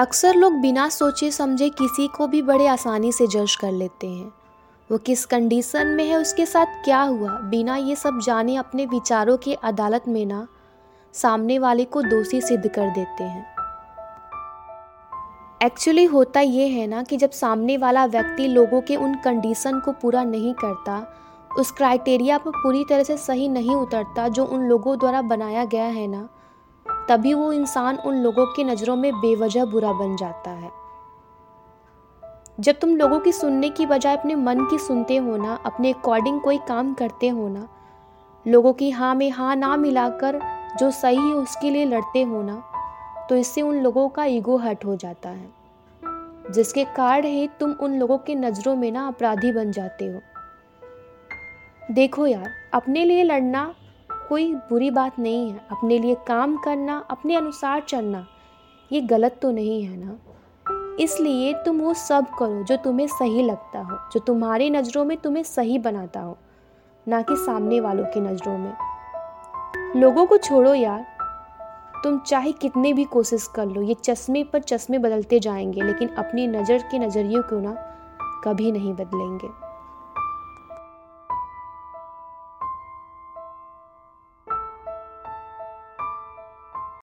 अक्सर लोग बिना सोचे समझे किसी को भी बड़े आसानी से जज कर लेते हैं। वो किस कंडीशन में है, उसके साथ क्या हुआ? बिना ये सब जाने अपने विचारों की अदालत में ना सामने वाले को दोषी सिद्ध कर देते हैं। एक्चुअली होता ये है ना कि जब सामने वाला व्यक्ति लोगों के उन कंडीशन को पूरा नहीं करता, उस क्राइटेरिया पर पूरी तरह से सही नहीं उतरता जो उन लोगों द्वारा बनाया गया है ना तभी वो इंसान उन लोगों की नज़रों में बेवजह बुरा बन जाता है। जब तुम लोगों की सुनने की बजाय अपने मन की सुनते हो ना, अपने अकॉर्डिंग कोई काम करते हो ना, लोगों की हाँ में हाँ ना मिलाकर जो सही है उसके लिए लड़ते हो ना तो इससे उन लोगों का ईगो हट हो जाता है। जिसके कारण ही तुम उन लोगों की नज़रों में ना अपराधी बन जाते हो। देखो यार, अपने लिए लड़ना कोई बुरी बात नहीं है। अपने लिए काम करना, अपने अनुसार चलना, ये गलत तो नहीं है ना? इसलिए तुम वो सब करो जो तुम्हें सही लगता हो, जो तुम्हारी नज़रों में तुम्हें सही बनाता हो, ना कि सामने वालों की नज़रों में। लोगों को छोड़ो यार। तुम चाहे कितने भी कोशिश कर लो, ये चश्मे पर चश्मे बदलते जाएँगे, लेकिन अपनी नज़र के नज़रियों को ना कभी नहीं बदलेंगे।